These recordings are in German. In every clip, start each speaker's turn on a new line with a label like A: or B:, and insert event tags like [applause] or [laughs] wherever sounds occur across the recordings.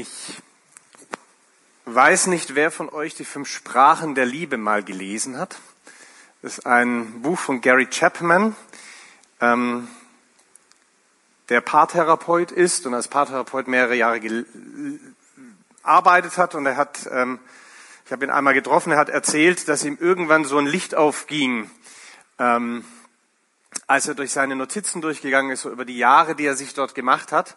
A: Ich weiß nicht, wer von euch die fünf Sprachen der Liebe mal gelesen hat. Das ist ein Buch von Gary Chapman, ähm, der Paartherapeut ist und als Paartherapeut mehrere Jahre gearbeitet hat. Und er hat, ähm, ich habe ihn einmal getroffen, er hat erzählt, dass ihm irgendwann so ein Licht aufging, ähm, als er durch seine Notizen durchgegangen ist, so über die Jahre, die er sich dort gemacht hat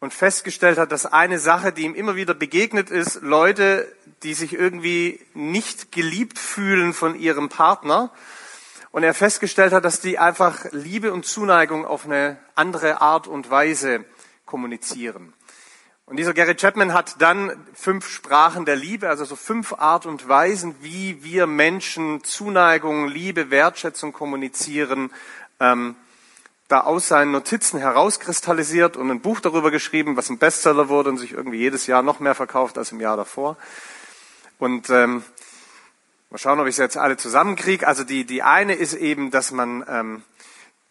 A: und festgestellt hat, dass eine Sache, die ihm immer wieder begegnet ist, Leute, die sich irgendwie nicht geliebt fühlen von ihrem Partner, und er festgestellt hat, dass die einfach Liebe und Zuneigung auf eine andere Art und Weise kommunizieren. Und dieser Gary Chapman hat dann fünf Sprachen der Liebe, also so fünf Art und Weisen, wie wir Menschen Zuneigung, Liebe, Wertschätzung kommunizieren, ähm, da aus seinen Notizen herauskristallisiert und ein Buch darüber geschrieben, was ein Bestseller wurde und sich irgendwie jedes Jahr noch mehr verkauft als im Jahr davor. Und ähm, mal schauen, ob ich es jetzt alle zusammenkriege. Also die, die eine ist eben, dass man ähm,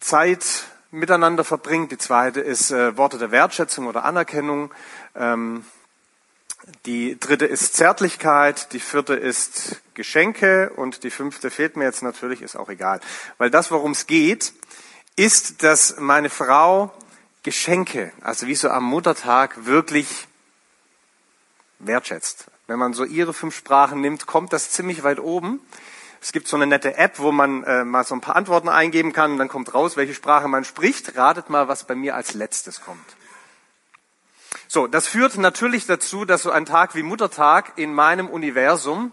A: Zeit miteinander verbringt. Die zweite ist äh, Worte der Wertschätzung oder Anerkennung. Ähm, die dritte ist Zärtlichkeit, die vierte ist Geschenke und die fünfte fehlt mir jetzt natürlich, ist auch egal. Weil das, worum es geht, ist, dass meine Frau Geschenke, also wie so am Muttertag, wirklich wertschätzt. Wenn man so ihre fünf Sprachen nimmt, kommt das ziemlich weit oben. Es gibt so eine nette App, wo man äh, mal so ein paar Antworten eingeben kann und dann kommt raus, welche Sprache man spricht. Ratet mal, was bei mir als letztes kommt. So, das führt natürlich dazu, dass so ein Tag wie Muttertag in meinem Universum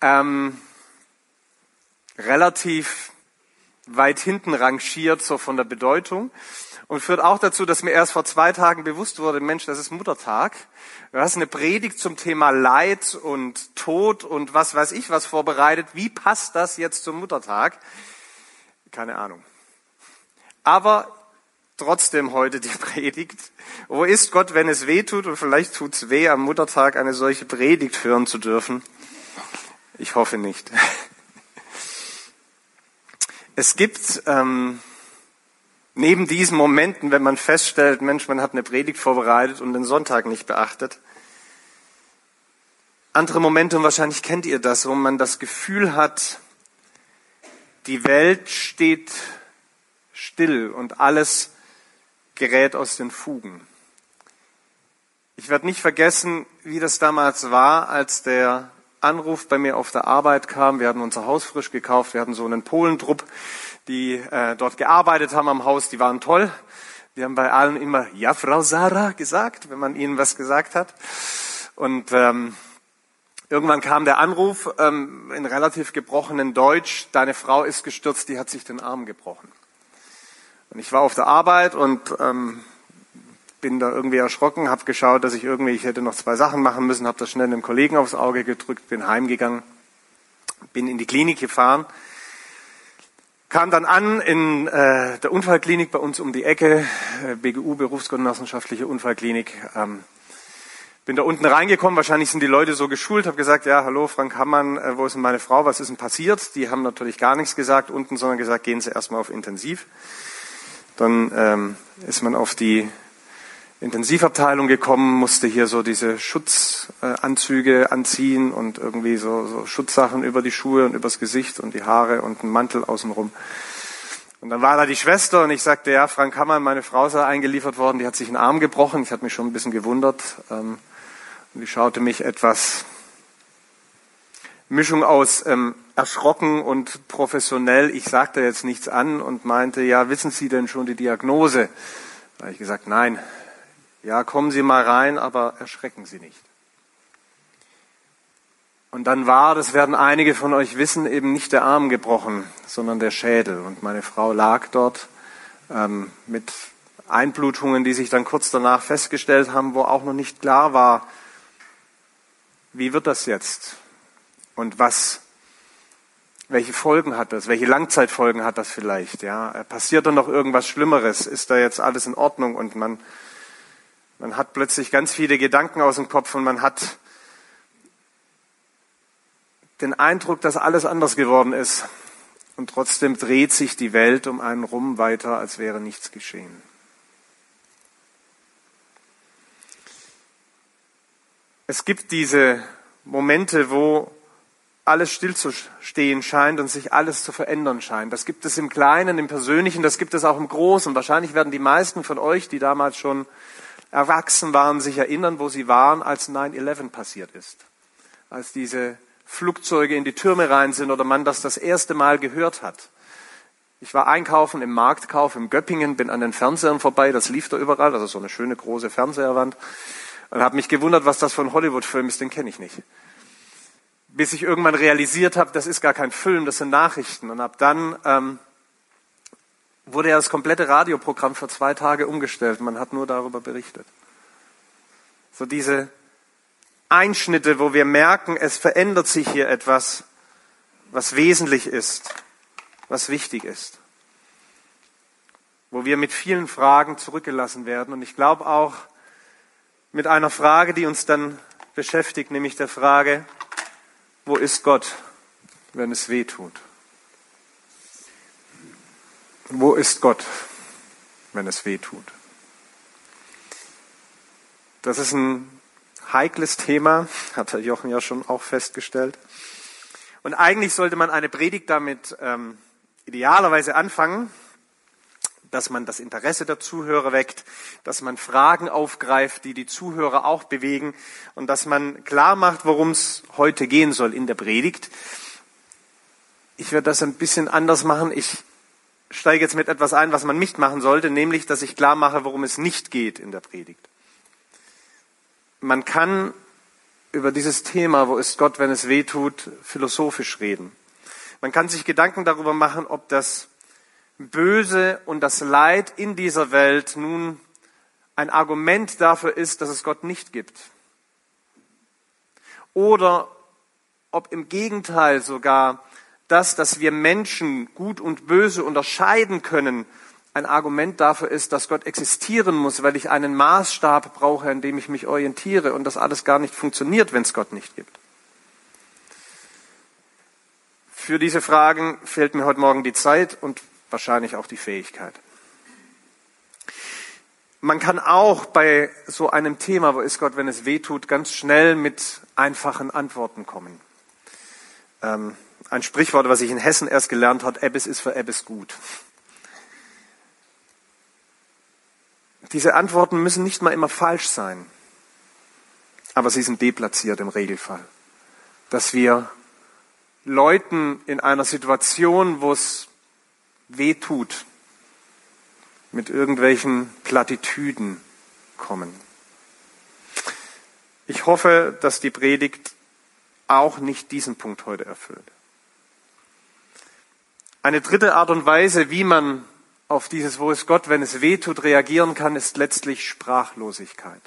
A: ähm, relativ weit hinten rangiert, so von der Bedeutung. Und führt auch dazu, dass mir erst vor zwei Tagen bewusst wurde, Mensch, das ist Muttertag. Du hast eine Predigt zum Thema Leid und Tod und was weiß ich was vorbereitet. Wie passt das jetzt zum Muttertag? Keine Ahnung. Aber trotzdem heute die [laughs] Predigt. Wo ist Gott, wenn es weh tut? Und vielleicht tut's weh, am Muttertag eine solche Predigt hören zu dürfen. Ich hoffe nicht. [laughs] Es gibt ähm, neben diesen Momenten, wenn man feststellt, Mensch, man hat eine Predigt vorbereitet und den Sonntag nicht beachtet, andere Momente, und wahrscheinlich kennt ihr das, wo man das Gefühl hat, die Welt steht still und alles gerät aus den Fugen. Ich werde nicht vergessen, wie das damals war, als der Anruf bei mir auf der Arbeit kam. Wir hatten unser Haus frisch gekauft. Wir hatten so einen Polentrupp, die äh, dort gearbeitet haben am Haus. Die waren toll. Die haben bei allen immer Ja, Frau Sarah gesagt, wenn man ihnen was gesagt hat. Und ähm, irgendwann kam der Anruf ähm, in relativ gebrochenen Deutsch. Deine Frau ist gestürzt, die hat sich den Arm gebrochen. Und ich war auf der Arbeit und ähm, bin da irgendwie erschrocken, habe geschaut, dass ich irgendwie, ich hätte noch zwei Sachen machen müssen, habe das schnell einem Kollegen aufs Auge gedrückt, bin heimgegangen, bin in die Klinik gefahren, kam dann an in äh, der Unfallklinik bei uns um die Ecke, äh, BGU, Berufsgenossenschaftliche Unfallklinik. Ähm, bin da unten reingekommen, wahrscheinlich sind die Leute so geschult, habe gesagt, ja, hallo Frank Hammann, äh, wo ist denn meine Frau, was ist denn passiert? Die haben natürlich gar nichts gesagt unten, sondern gesagt, gehen Sie erstmal auf Intensiv. Dann ähm, ist man auf die Intensivabteilung gekommen, musste hier so diese Schutzanzüge anziehen und irgendwie so, so Schutzsachen über die Schuhe und übers Gesicht und die Haare und einen Mantel außenrum. Und dann war da die Schwester und ich sagte, ja, Frank Hammann, meine Frau sei eingeliefert worden, die hat sich einen Arm gebrochen. Ich hatte mich schon ein bisschen gewundert. Ähm, und die schaute mich etwas Mischung aus ähm, erschrocken und professionell. Ich sagte jetzt nichts an und meinte, ja, wissen Sie denn schon die Diagnose? Da habe ich gesagt, nein, ja, kommen Sie mal rein, aber erschrecken Sie nicht. Und dann war, das werden einige von euch wissen, eben nicht der Arm gebrochen, sondern der Schädel. Und meine Frau lag dort ähm, mit Einblutungen, die sich dann kurz danach festgestellt haben, wo auch noch nicht klar war, wie wird das jetzt? Und was, welche Folgen hat das? Welche Langzeitfolgen hat das vielleicht? Ja, passiert da noch irgendwas Schlimmeres? Ist da jetzt alles in Ordnung? Und man man hat plötzlich ganz viele Gedanken aus dem Kopf und man hat den Eindruck, dass alles anders geworden ist. Und trotzdem dreht sich die Welt um einen rum weiter, als wäre nichts geschehen. Es gibt diese Momente, wo alles stillzustehen scheint und sich alles zu verändern scheint. Das gibt es im Kleinen, im Persönlichen, das gibt es auch im Großen. Wahrscheinlich werden die meisten von euch, die damals schon erwachsen waren, sich erinnern, wo sie waren, als 9-11 passiert ist. Als diese Flugzeuge in die Türme rein sind oder man das das erste Mal gehört hat. Ich war einkaufen im Marktkauf im Göppingen, bin an den Fernsehern vorbei, das lief da überall, also so eine schöne große Fernseherwand und habe mich gewundert, was das für ein Hollywood-Film ist, den kenne ich nicht bis ich irgendwann realisiert habe, das ist gar kein Film, das sind Nachrichten. Und ab dann ähm, wurde ja das komplette Radioprogramm für zwei Tage umgestellt. Man hat nur darüber berichtet. So diese Einschnitte, wo wir merken, es verändert sich hier etwas, was wesentlich ist, was wichtig ist. Wo wir mit vielen Fragen zurückgelassen werden. Und ich glaube auch mit einer Frage, die uns dann beschäftigt, nämlich der Frage, wo ist Gott, wenn es weh tut? Wo ist Gott, wenn es weh tut? Das ist ein heikles Thema, hat Herr Jochen ja schon auch festgestellt. Und eigentlich sollte man eine Predigt damit ähm, idealerweise anfangen, dass man das Interesse der Zuhörer weckt, dass man Fragen aufgreift, die die Zuhörer auch bewegen und dass man klar macht, worum es heute gehen soll in der Predigt. Ich werde das ein bisschen anders machen. Ich steige jetzt mit etwas ein, was man nicht machen sollte, nämlich, dass ich klar mache, worum es nicht geht in der Predigt. Man kann über dieses Thema, wo ist Gott, wenn es weh tut, philosophisch reden. Man kann sich Gedanken darüber machen, ob das Böse und das Leid in dieser Welt nun ein Argument dafür ist, dass es Gott nicht gibt. Oder ob im Gegenteil sogar das, dass wir Menschen gut und böse unterscheiden können, ein Argument dafür ist, dass Gott existieren muss, weil ich einen Maßstab brauche, an dem ich mich orientiere und das alles gar nicht funktioniert, wenn es Gott nicht gibt. Für diese Fragen fehlt mir heute Morgen die Zeit und wahrscheinlich auch die Fähigkeit. Man kann auch bei so einem Thema, wo ist Gott, wenn es weh tut, ganz schnell mit einfachen Antworten kommen. Ähm, ein Sprichwort, was ich in Hessen erst gelernt habe, Ebbes ist für Ebbes gut. Diese Antworten müssen nicht mal immer falsch sein, aber sie sind deplatziert im Regelfall. Dass wir Leuten in einer Situation, wo es wehtut, mit irgendwelchen Plattitüden kommen. Ich hoffe, dass die Predigt auch nicht diesen Punkt heute erfüllt. Eine dritte Art und Weise, wie man auf dieses Wo ist Gott, wenn es weh tut, reagieren kann, ist letztlich Sprachlosigkeit.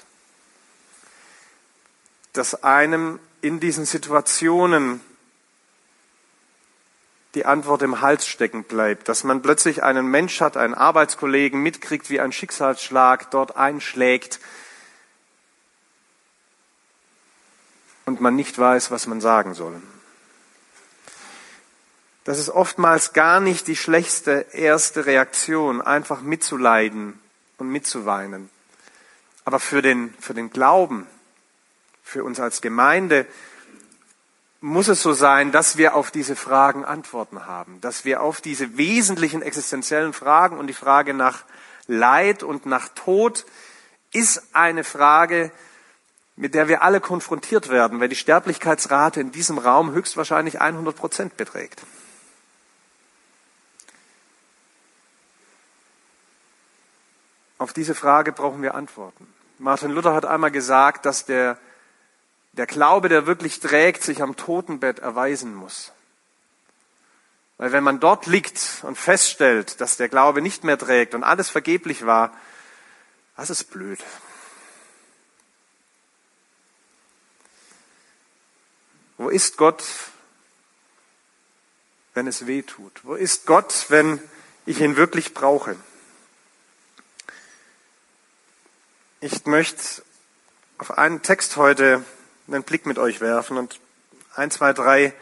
A: Dass einem in diesen Situationen die Antwort im Hals stecken bleibt, dass man plötzlich einen Mensch hat, einen Arbeitskollegen mitkriegt, wie ein Schicksalsschlag dort einschlägt und man nicht weiß, was man sagen soll. Das ist oftmals gar nicht die schlechteste erste Reaktion, einfach mitzuleiden und mitzuweinen. Aber für den, für den Glauben, für uns als Gemeinde, muss es so sein, dass wir auf diese Fragen Antworten haben, dass wir auf diese wesentlichen existenziellen Fragen und die Frage nach Leid und nach Tod ist eine Frage, mit der wir alle konfrontiert werden, weil die Sterblichkeitsrate in diesem Raum höchstwahrscheinlich 100 Prozent beträgt. Auf diese Frage brauchen wir Antworten. Martin Luther hat einmal gesagt, dass der der Glaube, der wirklich trägt, sich am Totenbett erweisen muss. Weil wenn man dort liegt und feststellt, dass der Glaube nicht mehr trägt und alles vergeblich war, das ist blöd. Wo ist Gott, wenn es weh tut? Wo ist Gott, wenn ich ihn wirklich brauche? Ich möchte auf einen Text heute einen Blick mit euch werfen und ein, zwei, drei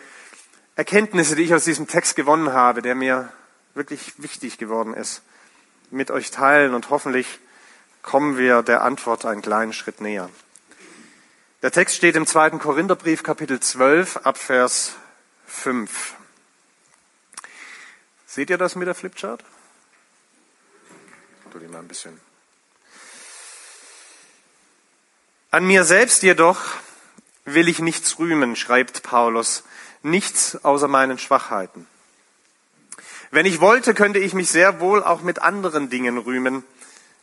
A: Erkenntnisse, die ich aus diesem Text gewonnen habe, der mir wirklich wichtig geworden ist, mit euch teilen und hoffentlich kommen wir der Antwort einen kleinen Schritt näher. Der Text steht im zweiten Korintherbrief, Kapitel 12, Abvers 5. Seht ihr das mit der Flipchart? Tu die mal ein bisschen. An mir selbst jedoch will ich nichts rühmen, schreibt Paulus, nichts außer meinen Schwachheiten. Wenn ich wollte, könnte ich mich sehr wohl auch mit anderen Dingen rühmen,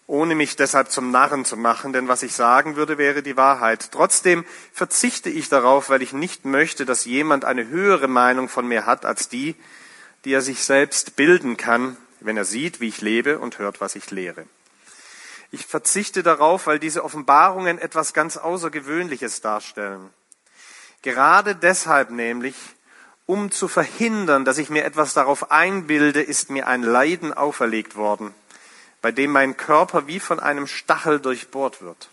A: ohne mich deshalb zum Narren zu machen, denn was ich sagen würde, wäre die Wahrheit. Trotzdem verzichte ich darauf, weil ich nicht möchte, dass jemand eine höhere Meinung von mir hat als die, die er sich selbst bilden kann, wenn er sieht, wie ich lebe und hört, was ich lehre. Ich verzichte darauf, weil diese Offenbarungen etwas ganz Außergewöhnliches darstellen. Gerade deshalb nämlich, um zu verhindern, dass ich mir etwas darauf einbilde, ist mir ein Leiden auferlegt worden bei dem mein Körper wie von einem Stachel durchbohrt wird.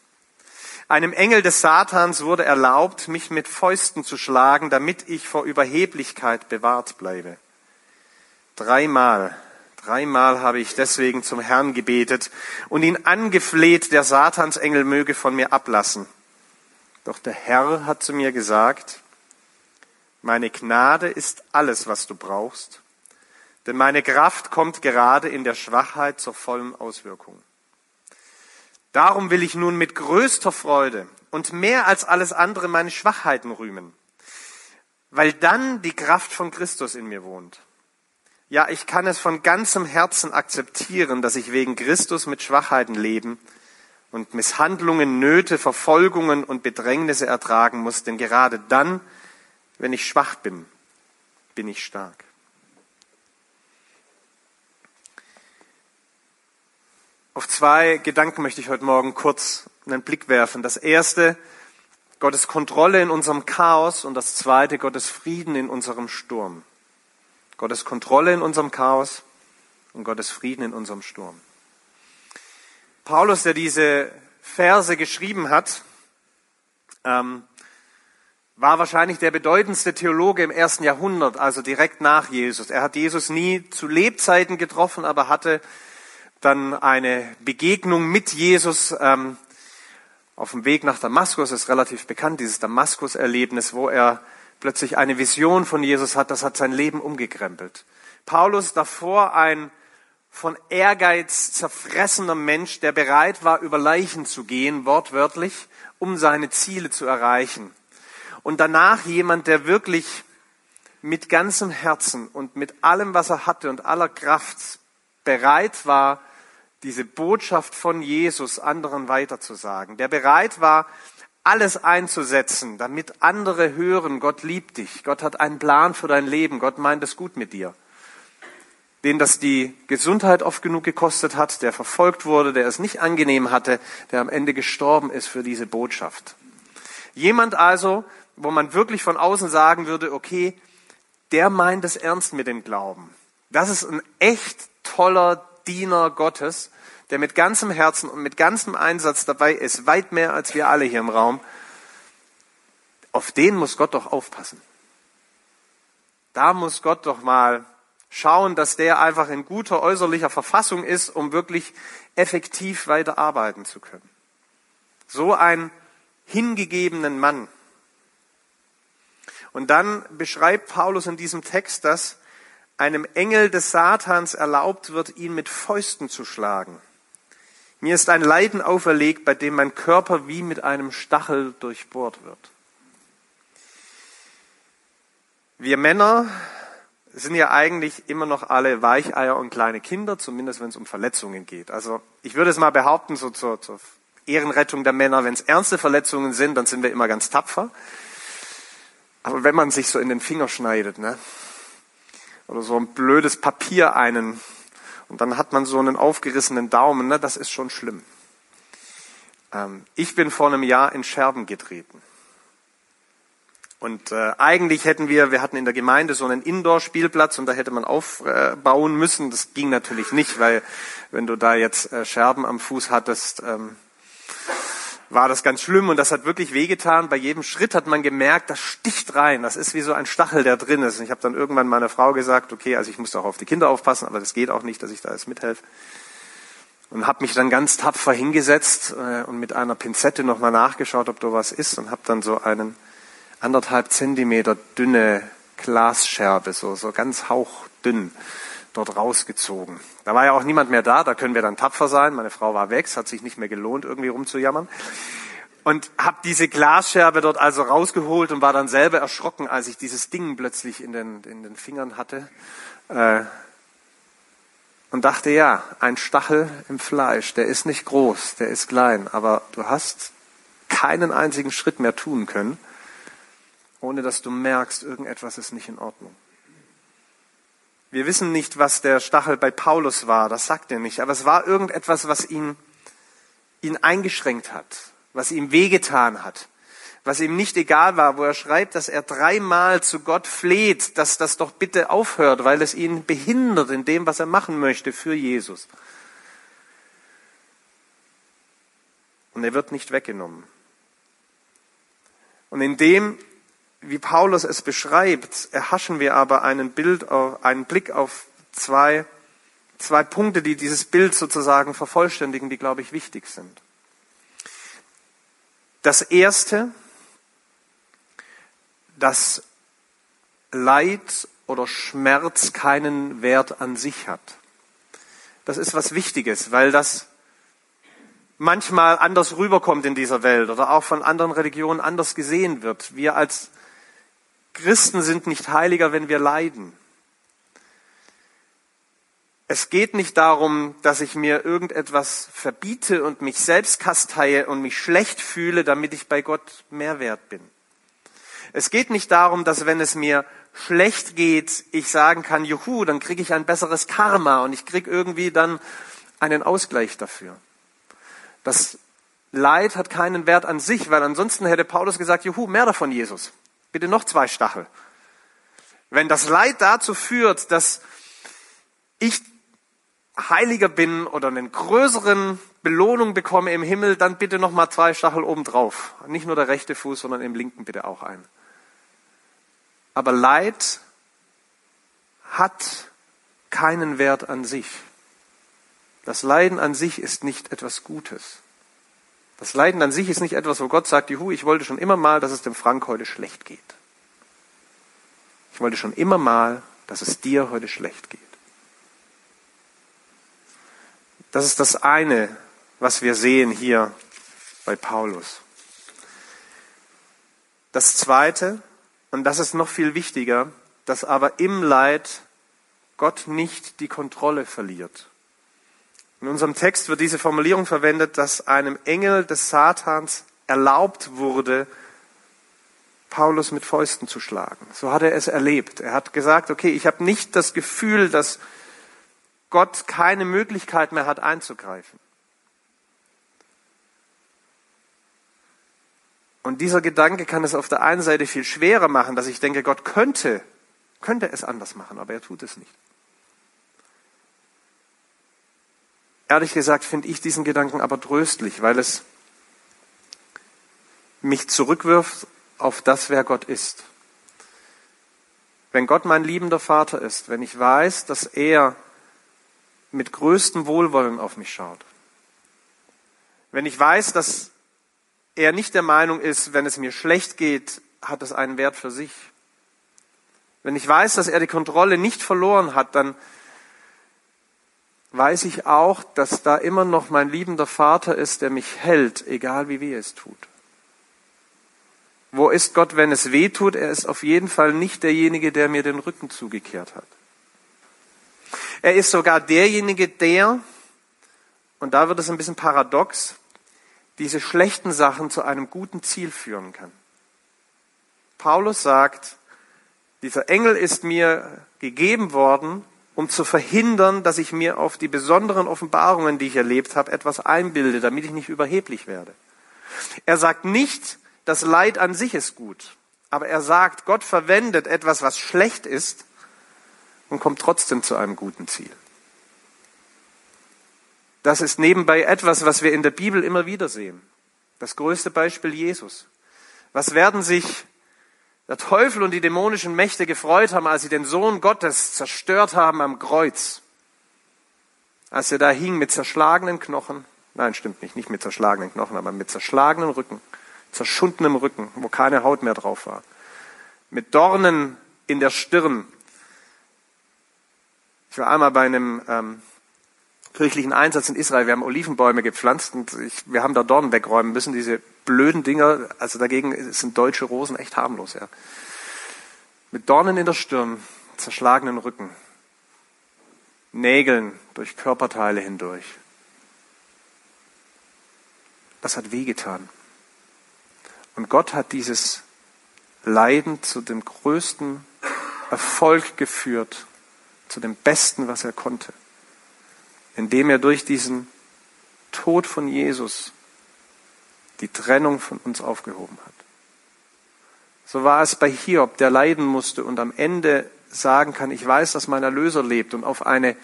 A: Einem Engel des Satans wurde erlaubt, mich mit Fäusten zu schlagen, damit ich vor Überheblichkeit bewahrt bleibe. Dreimal, dreimal habe ich deswegen zum Herrn gebetet und ihn angefleht, der Satansengel möge von mir ablassen. Doch der Herr hat zu mir gesagt, meine Gnade ist alles, was du brauchst denn meine Kraft kommt gerade in der Schwachheit zur vollen Auswirkung. Darum will ich nun mit größter Freude und mehr als alles andere meine Schwachheiten rühmen, weil dann die Kraft von Christus in mir wohnt. Ja, ich kann es von ganzem Herzen akzeptieren, dass ich wegen Christus mit Schwachheiten leben und Misshandlungen, Nöte, Verfolgungen und Bedrängnisse ertragen muss, denn gerade dann, wenn ich schwach bin, bin ich stark. Auf zwei Gedanken möchte ich heute Morgen kurz einen Blick werfen. Das erste, Gottes Kontrolle in unserem Chaos und das zweite, Gottes Frieden in unserem Sturm. Gottes Kontrolle in unserem Chaos und Gottes Frieden in unserem Sturm. Paulus, der diese Verse geschrieben hat, ähm, war wahrscheinlich der bedeutendste Theologe im ersten Jahrhundert, also direkt nach Jesus. Er hat Jesus nie zu Lebzeiten getroffen, aber hatte dann eine Begegnung mit Jesus ähm, auf dem Weg nach Damaskus. ist relativ bekannt, dieses Damaskus-Erlebnis, wo er plötzlich eine Vision von Jesus hat. Das hat sein Leben umgekrempelt. Paulus davor ein von Ehrgeiz zerfressener Mensch, der bereit war, über Leichen zu gehen, wortwörtlich, um seine Ziele zu erreichen. Und danach jemand, der wirklich mit ganzem Herzen und mit allem, was er hatte und aller Kraft bereit war, diese Botschaft von Jesus anderen weiterzusagen, der bereit war, alles einzusetzen, damit andere hören, Gott liebt dich, Gott hat einen Plan für dein Leben, Gott meint es gut mit dir. Den das die Gesundheit oft genug gekostet hat, der verfolgt wurde, der es nicht angenehm hatte, der am Ende gestorben ist für diese Botschaft. Jemand also, wo man wirklich von außen sagen würde, okay, der meint es ernst mit dem Glauben. Das ist ein echt toller Diener Gottes, der mit ganzem Herzen und mit ganzem Einsatz dabei ist, weit mehr als wir alle hier im Raum, auf den muss Gott doch aufpassen. Da muss Gott doch mal schauen, dass der einfach in guter äußerlicher Verfassung ist, um wirklich effektiv weiter arbeiten zu können. So einen hingegebenen Mann. Und dann beschreibt Paulus in diesem Text, dass einem Engel des Satans erlaubt wird, ihn mit Fäusten zu schlagen. Mir ist ein Leiden auferlegt, bei dem mein Körper wie mit einem Stachel durchbohrt wird. Wir Männer sind ja eigentlich immer noch alle Weicheier und kleine Kinder, zumindest wenn es um Verletzungen geht. Also ich würde es mal behaupten, so zur, zur Ehrenrettung der Männer, wenn es ernste Verletzungen sind, dann sind wir immer ganz tapfer. Aber wenn man sich so in den Finger schneidet, ne, oder so ein blödes Papier einen und dann hat man so einen aufgerissenen Daumen, ne, das ist schon schlimm. Ähm, ich bin vor einem Jahr in Scherben getreten. Und äh, eigentlich hätten wir, wir hatten in der Gemeinde so einen Indoor-Spielplatz und da hätte man aufbauen müssen. Das ging natürlich nicht, weil wenn du da jetzt äh, Scherben am Fuß hattest, ähm, war das ganz schlimm und das hat wirklich wehgetan. Bei jedem Schritt hat man gemerkt, das sticht rein. Das ist wie so ein Stachel, der drin ist. Und ich habe dann irgendwann meiner Frau gesagt, okay, also ich muss auch auf die Kinder aufpassen, aber das geht auch nicht, dass ich da jetzt mithelfe. und habe mich dann ganz tapfer hingesetzt äh, und mit einer Pinzette nochmal nachgeschaut, ob da was ist und habe dann so einen anderthalb Zentimeter dünne Glasscherbe, so, so ganz hauchdünn dort rausgezogen. Da war ja auch niemand mehr da, da können wir dann tapfer sein. Meine Frau war weg, es hat sich nicht mehr gelohnt, irgendwie rumzujammern. Und habe diese Glasscherbe dort also rausgeholt und war dann selber erschrocken, als ich dieses Ding plötzlich in den, in den Fingern hatte. Äh, und dachte, ja, ein Stachel im Fleisch, der ist nicht groß, der ist klein, aber du hast keinen einzigen Schritt mehr tun können, ohne dass du merkst, irgendetwas ist nicht in Ordnung. Wir wissen nicht, was der Stachel bei Paulus war, das sagt er nicht, aber es war irgendetwas, was ihn, ihn eingeschränkt hat, was ihm wehgetan hat, was ihm nicht egal war, wo er schreibt, dass er dreimal zu Gott fleht, dass das doch bitte aufhört, weil es ihn behindert in dem, was er machen möchte für Jesus. Und er wird nicht weggenommen. Und in dem wie Paulus es beschreibt, erhaschen wir aber einen, Bild, einen Blick auf zwei, zwei Punkte, die dieses Bild sozusagen vervollständigen, die, glaube ich, wichtig sind. Das erste, dass Leid oder Schmerz keinen Wert an sich hat. Das ist was Wichtiges, weil das manchmal anders rüberkommt in dieser Welt oder auch von anderen Religionen anders gesehen wird. Wir als Christen sind nicht heiliger, wenn wir leiden. Es geht nicht darum, dass ich mir irgendetwas verbiete und mich selbst kasteie und mich schlecht fühle, damit ich bei Gott mehr wert bin. Es geht nicht darum, dass wenn es mir schlecht geht, ich sagen kann, juhu, dann kriege ich ein besseres Karma und ich kriege irgendwie dann einen Ausgleich dafür. Das Leid hat keinen Wert an sich, weil ansonsten hätte Paulus gesagt, juhu, mehr davon, Jesus. Bitte noch zwei Stachel. Wenn das Leid dazu führt, dass ich heiliger bin oder einen größeren Belohnung bekomme im Himmel, dann bitte noch mal zwei Stachel obendrauf. Nicht nur der rechte Fuß, sondern im linken bitte auch ein. Aber Leid hat keinen Wert an sich. Das Leiden an sich ist nicht etwas Gutes. Das Leiden an sich ist nicht etwas, wo Gott sagt, juhu, ich wollte schon immer mal, dass es dem Frank heute schlecht geht. Ich wollte schon immer mal, dass es dir heute schlecht geht. Das ist das eine, was wir sehen hier bei Paulus. Das zweite, und das ist noch viel wichtiger, dass aber im Leid Gott nicht die Kontrolle verliert. In unserem Text wird diese Formulierung verwendet, dass einem Engel des Satans erlaubt wurde, Paulus mit Fäusten zu schlagen. So hat er es erlebt. Er hat gesagt, okay, ich habe nicht das Gefühl, dass Gott keine Möglichkeit mehr hat einzugreifen. Und dieser Gedanke kann es auf der einen Seite viel schwerer machen, dass ich denke, Gott könnte, könnte es anders machen, aber er tut es nicht. Ehrlich gesagt finde ich diesen Gedanken aber tröstlich, weil es mich zurückwirft auf das, wer Gott ist. Wenn Gott mein liebender Vater ist, wenn ich weiß, dass er mit größtem Wohlwollen auf mich schaut, wenn ich weiß, dass er nicht der Meinung ist, wenn es mir schlecht geht, hat es einen Wert für sich. Wenn ich weiß, dass er die Kontrolle nicht verloren hat, dann weiß ich auch, dass da immer noch mein liebender Vater ist, der mich hält, egal wie weh es tut. Wo ist Gott, wenn es weh tut? Er ist auf jeden Fall nicht derjenige, der mir den Rücken zugekehrt hat. Er ist sogar derjenige, der, und da wird es ein bisschen paradox, diese schlechten Sachen zu einem guten Ziel führen kann. Paulus sagt, dieser Engel ist mir gegeben worden, um zu verhindern, dass ich mir auf die besonderen Offenbarungen, die ich erlebt habe, etwas einbilde, damit ich nicht überheblich werde. Er sagt nicht, das Leid an sich ist gut, aber er sagt, Gott verwendet etwas, was schlecht ist und kommt trotzdem zu einem guten Ziel. Das ist nebenbei etwas, was wir in der Bibel immer wieder sehen. Das größte Beispiel Jesus. Was werden sich der Teufel und die dämonischen Mächte gefreut haben, als sie den Sohn Gottes zerstört haben am Kreuz. als er da hing mit zerschlagenen Knochen, nein, stimmt nicht, nicht mit zerschlagenen Knochen, aber mit zerschlagenen Rücken, zerschundenem Rücken, wo keine Haut mehr drauf war, mit Dornen in der Stirn. Ich war einmal bei einem ähm, kirchlichen Einsatz in Israel. Wir haben Olivenbäume gepflanzt und ich, wir haben da Dornen wegräumen müssen. Diese blöden Dinger, also dagegen sind deutsche Rosen echt harmlos. Ja. Mit Dornen in der Stirn, zerschlagenen Rücken, Nägeln durch Körperteile hindurch. Das hat wehgetan. Und Gott hat dieses Leiden zu dem größten Erfolg geführt, zu dem Besten, was er konnte, indem er durch diesen Tod von Jesus die Trennung von uns aufgehoben hat. So war es bei Hiob, der leiden musste und am Ende sagen kann, ich weiß, dass mein Erlöser lebt und auf eine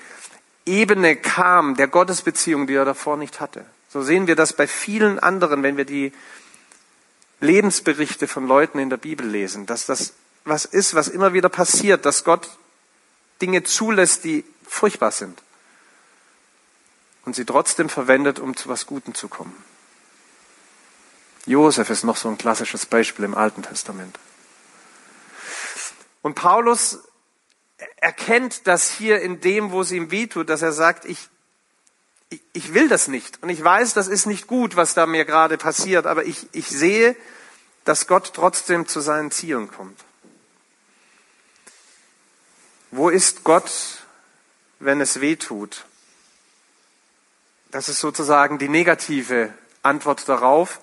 A: Ebene kam der Gottesbeziehung, die er davor nicht hatte. So sehen wir das bei vielen anderen, wenn wir die Lebensberichte von Leuten in der Bibel lesen, dass das was ist, was immer wieder passiert, dass Gott Dinge zulässt, die furchtbar sind und sie trotzdem verwendet, um zu was Gutem zu kommen. Josef ist noch so ein klassisches Beispiel im Alten Testament. Und Paulus erkennt das hier in dem, wo es ihm wehtut, dass er sagt, ich, ich, will das nicht. Und ich weiß, das ist nicht gut, was da mir gerade passiert, aber ich, ich sehe, dass Gott trotzdem zu seinen Zielen kommt. Wo ist Gott, wenn es weh tut? Das ist sozusagen die negative Antwort darauf.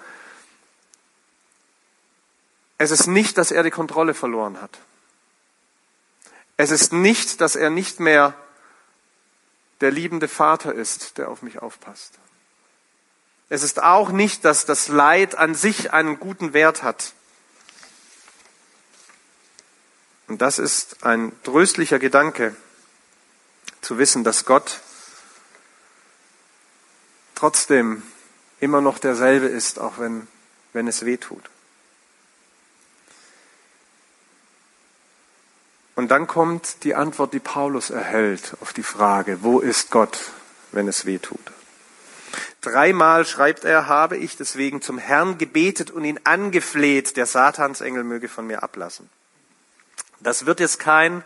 A: Es ist nicht, dass er die Kontrolle verloren hat. Es ist nicht, dass er nicht mehr der liebende Vater ist, der auf mich aufpasst. Es ist auch nicht, dass das Leid an sich einen guten Wert hat. Und das ist ein tröstlicher Gedanke, zu wissen, dass Gott trotzdem immer noch derselbe ist, auch wenn, wenn es weh tut. Und dann kommt die Antwort, die Paulus erhält auf die Frage, wo ist Gott, wenn es weh tut? Dreimal schreibt er, habe ich deswegen zum Herrn gebetet und ihn angefleht, der Satansengel möge von mir ablassen. Das wird jetzt kein,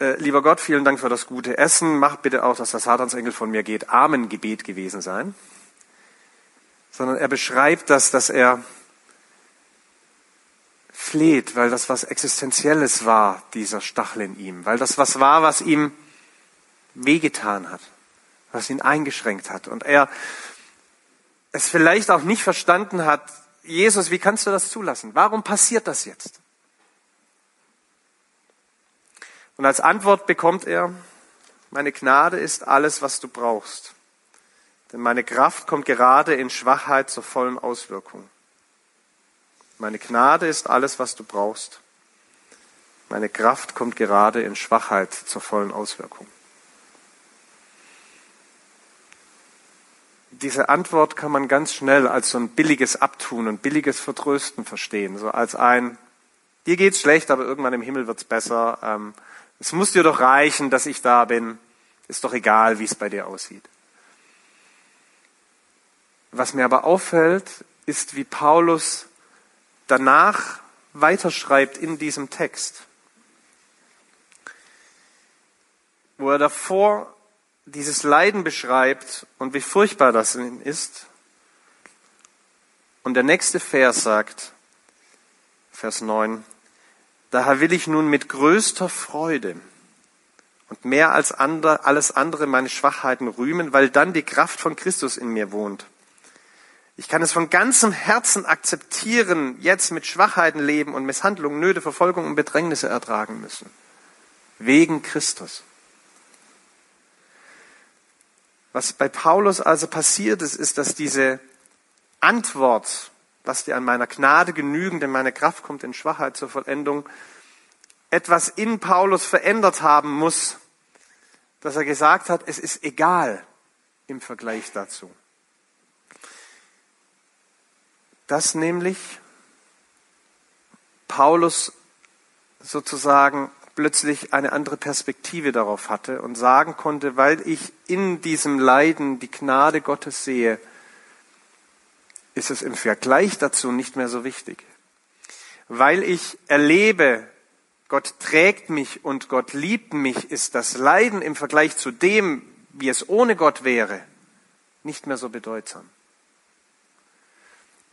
A: äh, lieber Gott, vielen Dank für das gute Essen, mach bitte auch, dass der Satansengel von mir geht, Amen-Gebet gewesen sein, sondern er beschreibt das, dass er fleht, weil das was Existenzielles war, dieser Stachel in ihm, weil das was war, was ihm wehgetan hat was ihn eingeschränkt hat. Und er es vielleicht auch nicht verstanden hat, Jesus, wie kannst du das zulassen? Warum passiert das jetzt? Und als Antwort bekommt er, meine Gnade ist alles, was du brauchst. Denn meine Kraft kommt gerade in Schwachheit zur vollen Auswirkung. Meine Gnade ist alles, was du brauchst. Meine Kraft kommt gerade in Schwachheit zur vollen Auswirkung. diese Antwort kann man ganz schnell als so ein billiges Abtun und billiges Vertrösten verstehen. So als ein, dir geht's schlecht, aber irgendwann im Himmel wird's besser. Ähm, es muss dir doch reichen, dass ich da bin. Ist doch egal, wie es bei dir aussieht. Was mir aber auffällt, ist, wie Paulus danach weiterschreibt in diesem Text. Wo er davor dieses Leiden beschreibt und wie furchtbar das ist. Und der nächste Vers sagt, Vers 9, daher will ich nun mit größter Freude und mehr als alles andere meine Schwachheiten rühmen, weil dann die Kraft von Christus in mir wohnt. Ich kann es von ganzem Herzen akzeptieren, jetzt mit Schwachheiten leben und Misshandlungen, Nöte, Verfolgung und Bedrängnisse ertragen müssen. Wegen Christus. Was bei Paulus also passiert ist, ist, dass diese Antwort, was dir an meiner Gnade genügen, denn meine Kraft kommt in Schwachheit zur Vollendung, etwas in Paulus verändert haben muss, dass er gesagt hat, es ist egal im Vergleich dazu. Dass nämlich Paulus sozusagen plötzlich eine andere Perspektive darauf hatte und sagen konnte, weil ich in diesem Leiden die Gnade Gottes sehe, ist es im Vergleich dazu nicht mehr so wichtig. Weil ich erlebe, Gott trägt mich und Gott liebt mich, ist das Leiden im Vergleich zu dem, wie es ohne Gott wäre, nicht mehr so bedeutsam.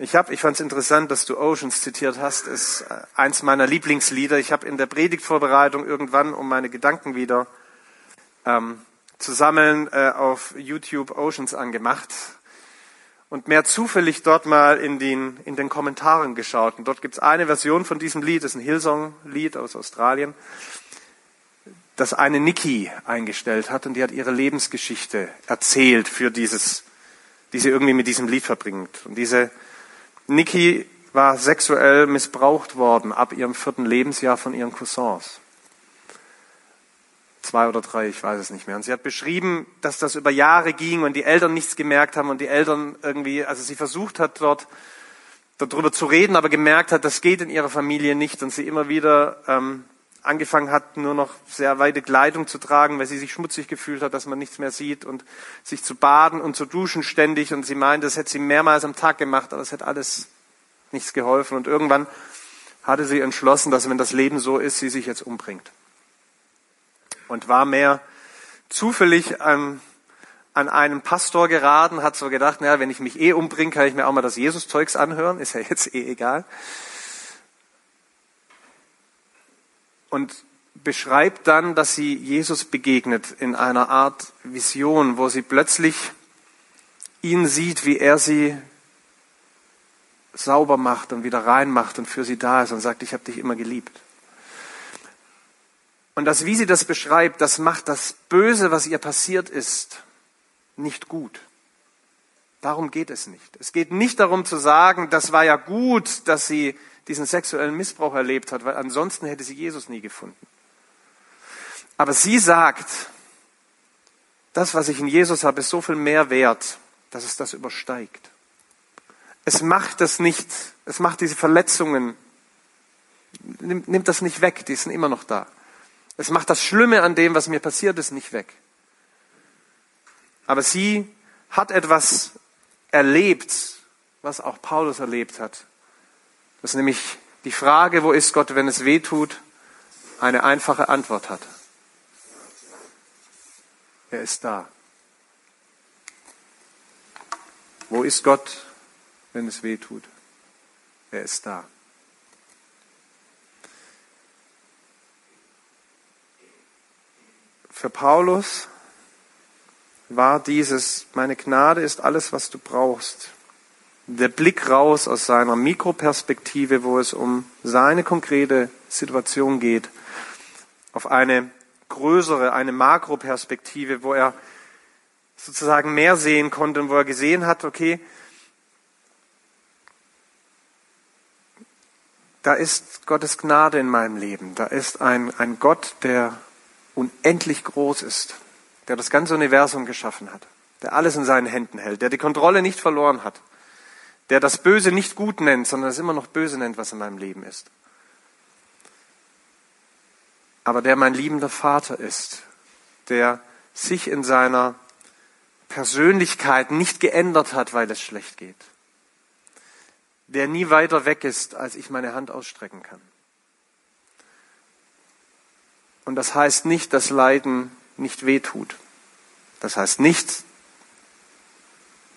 A: Ich ich fand es interessant, dass du Oceans zitiert hast, ist äh, eins meiner Lieblingslieder. Ich habe in der Predigtvorbereitung irgendwann, um meine Gedanken wieder ähm, zu sammeln, äh, auf YouTube Oceans angemacht und mehr zufällig dort mal in den, in den Kommentaren geschaut. Und dort gibt es eine Version von diesem Lied, das ist ein Hillsong-Lied aus Australien, das eine Nikki eingestellt hat und die hat ihre Lebensgeschichte erzählt für dieses, die sie irgendwie mit diesem Lied verbringt. Und diese Niki war sexuell missbraucht worden ab ihrem vierten Lebensjahr von ihren Cousins. Zwei oder drei, ich weiß es nicht mehr. Und sie hat beschrieben, dass das über Jahre ging und die Eltern nichts gemerkt haben und die Eltern irgendwie, also sie versucht hat dort darüber zu reden, aber gemerkt hat, das geht in ihrer Familie nicht und sie immer wieder ähm, angefangen hat, nur noch sehr weite Kleidung zu tragen, weil sie sich schmutzig gefühlt hat, dass man nichts mehr sieht und sich zu baden und zu duschen ständig. Und sie meinte, das hätte sie mehrmals am Tag gemacht, aber es hätte alles nichts geholfen. Und irgendwann hatte sie entschlossen, dass wenn das Leben so ist, sie sich jetzt umbringt. Und war mehr zufällig an, an einen Pastor geraten, hat so gedacht, naja, wenn ich mich eh umbringe, kann ich mir auch mal das Jesus-Zeugs anhören, ist ja jetzt eh egal. Und beschreibt dann, dass sie Jesus begegnet in einer Art Vision, wo sie plötzlich ihn sieht, wie er sie sauber macht und wieder reinmacht und für sie da ist und sagt, ich habe dich immer geliebt. Und das, wie sie das beschreibt, das macht das Böse, was ihr passiert ist, nicht gut. Darum geht es nicht. Es geht nicht darum zu sagen, das war ja gut, dass sie diesen sexuellen Missbrauch erlebt hat, weil ansonsten hätte sie Jesus nie gefunden. Aber sie sagt, das, was ich in Jesus habe, ist so viel mehr wert, dass es das übersteigt. Es macht das nicht, es macht diese Verletzungen, nimmt, nimmt das nicht weg, die sind immer noch da. Es macht das Schlimme an dem, was mir passiert ist, nicht weg. Aber sie hat etwas erlebt, was auch Paulus erlebt hat. Das ist nämlich die Frage, wo ist Gott, wenn es weh tut, eine einfache Antwort hat. Er ist da. Wo ist Gott, wenn es weh tut? Er ist da. Für Paulus war dieses, meine Gnade ist alles, was du brauchst, der Blick raus aus seiner Mikroperspektive, wo es um seine konkrete Situation geht, auf eine größere, eine Makroperspektive, wo er sozusagen mehr sehen konnte und wo er gesehen hat, okay, da ist Gottes Gnade in meinem Leben. Da ist ein, ein Gott, der unendlich groß ist, der das ganze Universum geschaffen hat, der alles in seinen Händen hält, der die Kontrolle nicht verloren hat der das Böse nicht gut nennt, sondern es immer noch böse nennt, was in meinem Leben ist. Aber der mein liebender Vater ist, der sich in seiner Persönlichkeit nicht geändert hat, weil es schlecht geht. Der nie weiter weg ist, als ich meine Hand ausstrecken kann. Und das heißt nicht, dass Leiden nicht wehtut. Das heißt nicht,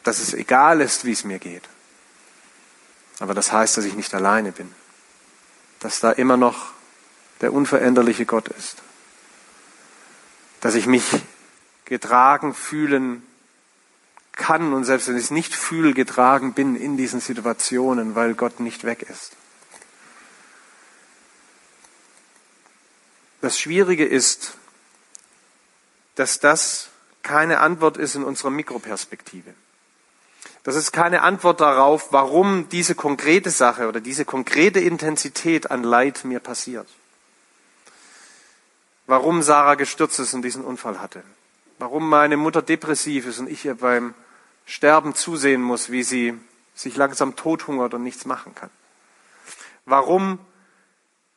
A: dass es egal ist, wie es mir geht. Aber das heißt, dass ich nicht alleine bin. Dass da immer noch der unveränderliche Gott ist. Dass ich mich getragen fühlen kann und selbst wenn ich es nicht fühle, getragen bin in diesen Situationen, weil Gott nicht weg ist. Das Schwierige ist, dass das keine Antwort ist in unserer Mikroperspektive. Das ist keine Antwort darauf, warum diese konkrete Sache oder diese konkrete Intensität an Leid mir passiert. Warum Sarah gestürzt ist und diesen Unfall hatte. Warum meine Mutter depressiv ist und ich ihr beim Sterben zusehen muss, wie sie sich langsam tothungert und nichts machen kann. Warum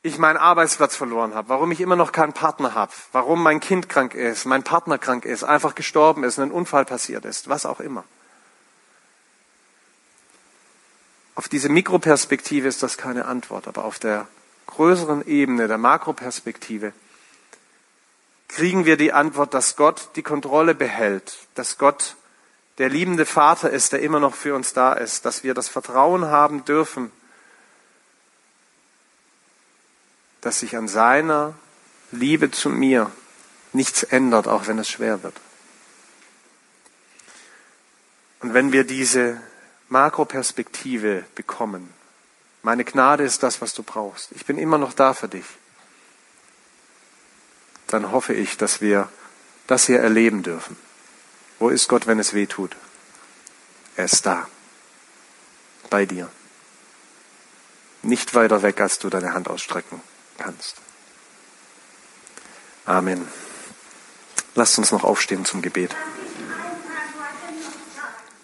A: ich meinen Arbeitsplatz verloren habe, warum ich immer noch keinen Partner habe, warum mein Kind krank ist, mein Partner krank ist, einfach gestorben ist, ein Unfall passiert ist, was auch immer. Auf diese Mikroperspektive ist das keine Antwort, aber auf der größeren Ebene, der Makroperspektive, kriegen wir die Antwort, dass Gott die Kontrolle behält, dass Gott der liebende Vater ist, der immer noch für uns da ist, dass wir das Vertrauen haben dürfen, dass sich an seiner Liebe zu mir nichts ändert, auch wenn es schwer wird. Und wenn wir diese Makroperspektive bekommen, meine Gnade ist das, was du brauchst, ich bin immer noch da für dich, dann hoffe ich, dass wir das hier erleben dürfen. Wo ist Gott, wenn es weh tut? Er ist da, bei dir. Nicht weiter weg, als du deine Hand ausstrecken kannst. Amen. Lasst uns noch aufstehen zum Gebet.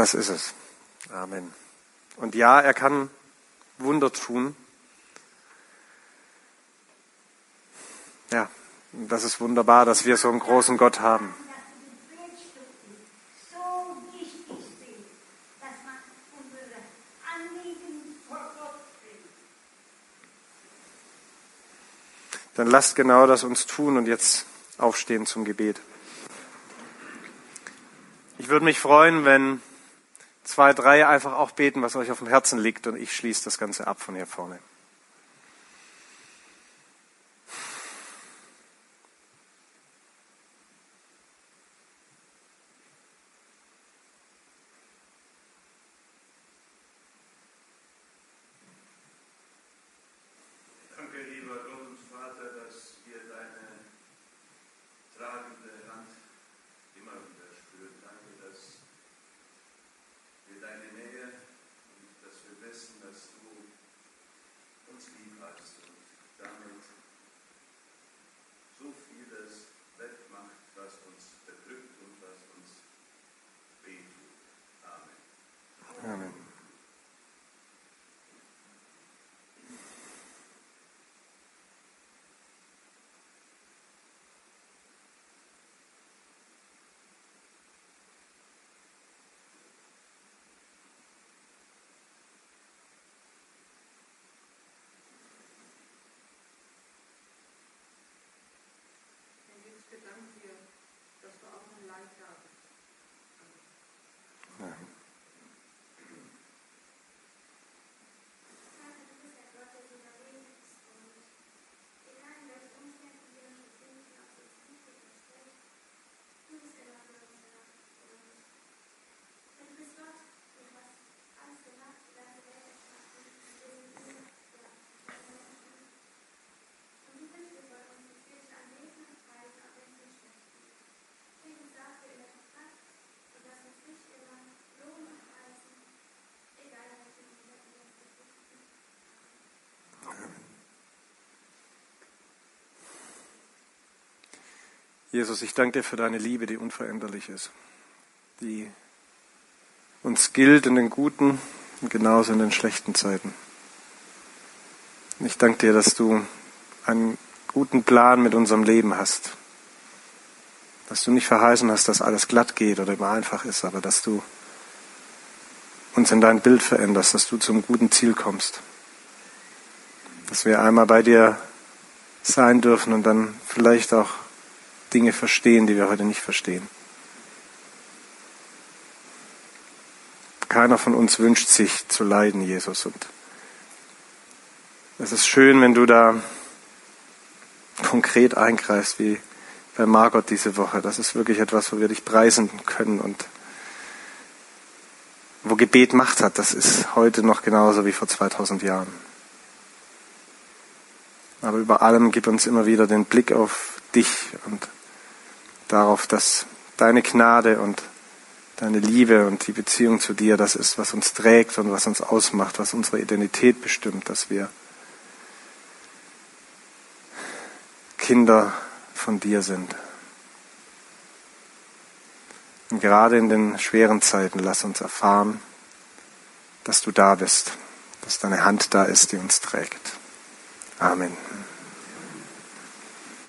A: Das ist es. Amen. Und ja, er kann Wunder tun. Ja, das ist wunderbar, dass wir so einen großen Gott haben. Dann lasst genau das uns tun und jetzt aufstehen zum Gebet. Ich würde mich freuen, wenn zwei, drei einfach auch beten, was euch auf dem Herzen liegt und ich schließe das Ganze ab von hier vorne. Jesus, ich danke dir für deine Liebe, die unveränderlich ist, die uns gilt in den guten und genauso in den schlechten Zeiten. Ich danke dir, dass du einen guten Plan mit unserem Leben hast, dass du nicht verheißen hast, dass alles glatt geht oder immer einfach ist, aber dass du uns in dein Bild veränderst, dass du zum guten Ziel kommst, dass wir einmal bei dir sein dürfen und dann vielleicht auch Dinge verstehen, die wir heute nicht verstehen. Keiner von uns wünscht sich zu leiden, Jesus. Und es ist schön, wenn du da konkret eingreifst, wie bei Margot diese Woche. Das ist wirklich etwas, wo wir dich preisen können und wo Gebet Macht hat. Das ist heute noch genauso wie vor 2000 Jahren. Aber über allem gib uns immer wieder den Blick auf dich und darauf, dass deine Gnade und deine Liebe und die Beziehung zu dir das ist, was uns trägt und was uns ausmacht, was unsere Identität bestimmt, dass wir Kinder von dir sind. Und gerade in den schweren Zeiten lass uns erfahren, dass du da bist, dass deine Hand da ist, die uns trägt. Amen.